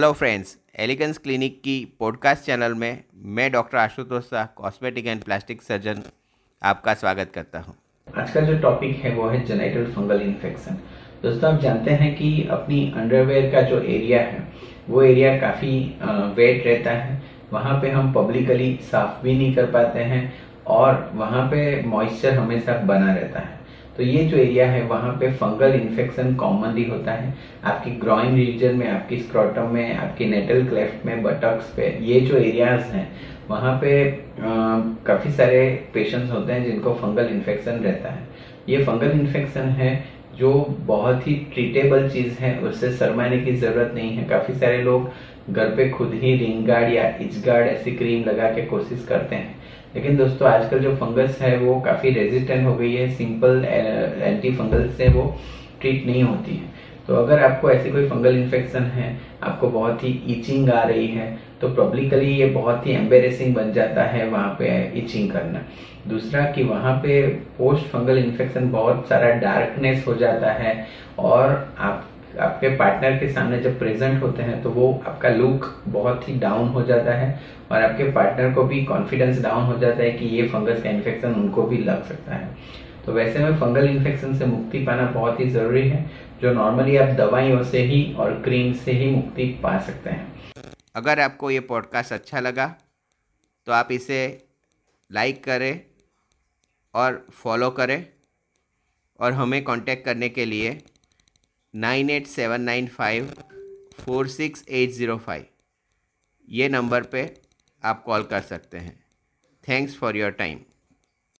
Hello friends Elegance clinic की podcast channel में मैं doctor Ashutosh Shah cosmetic and plastic surgeon आपका स्वागत करता हूँ। आज का जो टॉपिक है वो है जेनाइटल फंगल इन्फेक्शन दोस्तों, आप जानते हैं कि अपनी अंडरवेयर का जो एरिया है, वो एरिया काफ़ी वेट रहता है। वहाँ पे हम पब्लिकली साफ़ भी नहीं कर पाते हैं और वहाँ पे मॉइस्चर हमेशा बना रहता है। तो ये जो एरिया है, वहाँ पे फंगल इन्फेक्शन कॉमनली होता है। आपकी ग्रॉइन रीजन में, आपकी स्क्रॉटम में, आपकी नेटल क्लेफ्ट में बटक्स पे, ये जो एरियाज़ हैं, वहाँ पे काफ़ी सारे पेशेंट्स होते हैं जिनको फंगल इन्फेक्शन रहता है। ये फंगल इन्फेक्शन है जो बहुत ही ट्रीटेबल चीज़ है, उससे शरमाने की ज़रूरत नहीं है। काफ़ी सारे लोग घर पे खुद ही रिंग गार्ड या इच गार्ड ऐसी क्रीम लगा के कोशिश करते हैं। लेकिन दोस्तों, आजकल जो फंगस है वो काफ़ी रेजिस्टेंट हो गई है। सिंपल एंटी फंगल से वो ट्रीट नहीं होती है। तो अगर आपको ऐसी कोई फंगल इन्फेक्शन है, आपको बहुत ही इचिंग आ रही है तो पब्लिकली ये बहुत ही एम्बेरेसिंग बन जाता है वहाँ पे इचिंग करना। दूसरा कि वहाँ पे पोस्ट फंगल इन्फेक्शन बहुत सारा डार्कनेस हो जाता है और आप आपके पार्टनर के सामने जब प्रेजेंट होते हैं तो वो आपका लुक बहुत ही डाउन हो जाता है और आपके पार्टनर को भी कॉन्फिडेंस डाउन हो जाता है कि ये फंगस का इन्फेक्शन उनको भी लग सकता है। तो वैसे में फंगल इन्फेक्शन से मुक्ति पाना बहुत ही ज़रूरी है, जो नॉर्मली आप दवाइयों से ही और क्रीम से ही मुक्ति पा सकते हैं। अगर आपको ये पॉडकास्ट अच्छा लगा तो आप इसे लाइक करें और फॉलो करें और हमें कांटेक्ट करने के लिए nine eight seven nine five four six eight zero five. ये नंबर पे आप कॉल कर सकते हैं। Thanks for your time.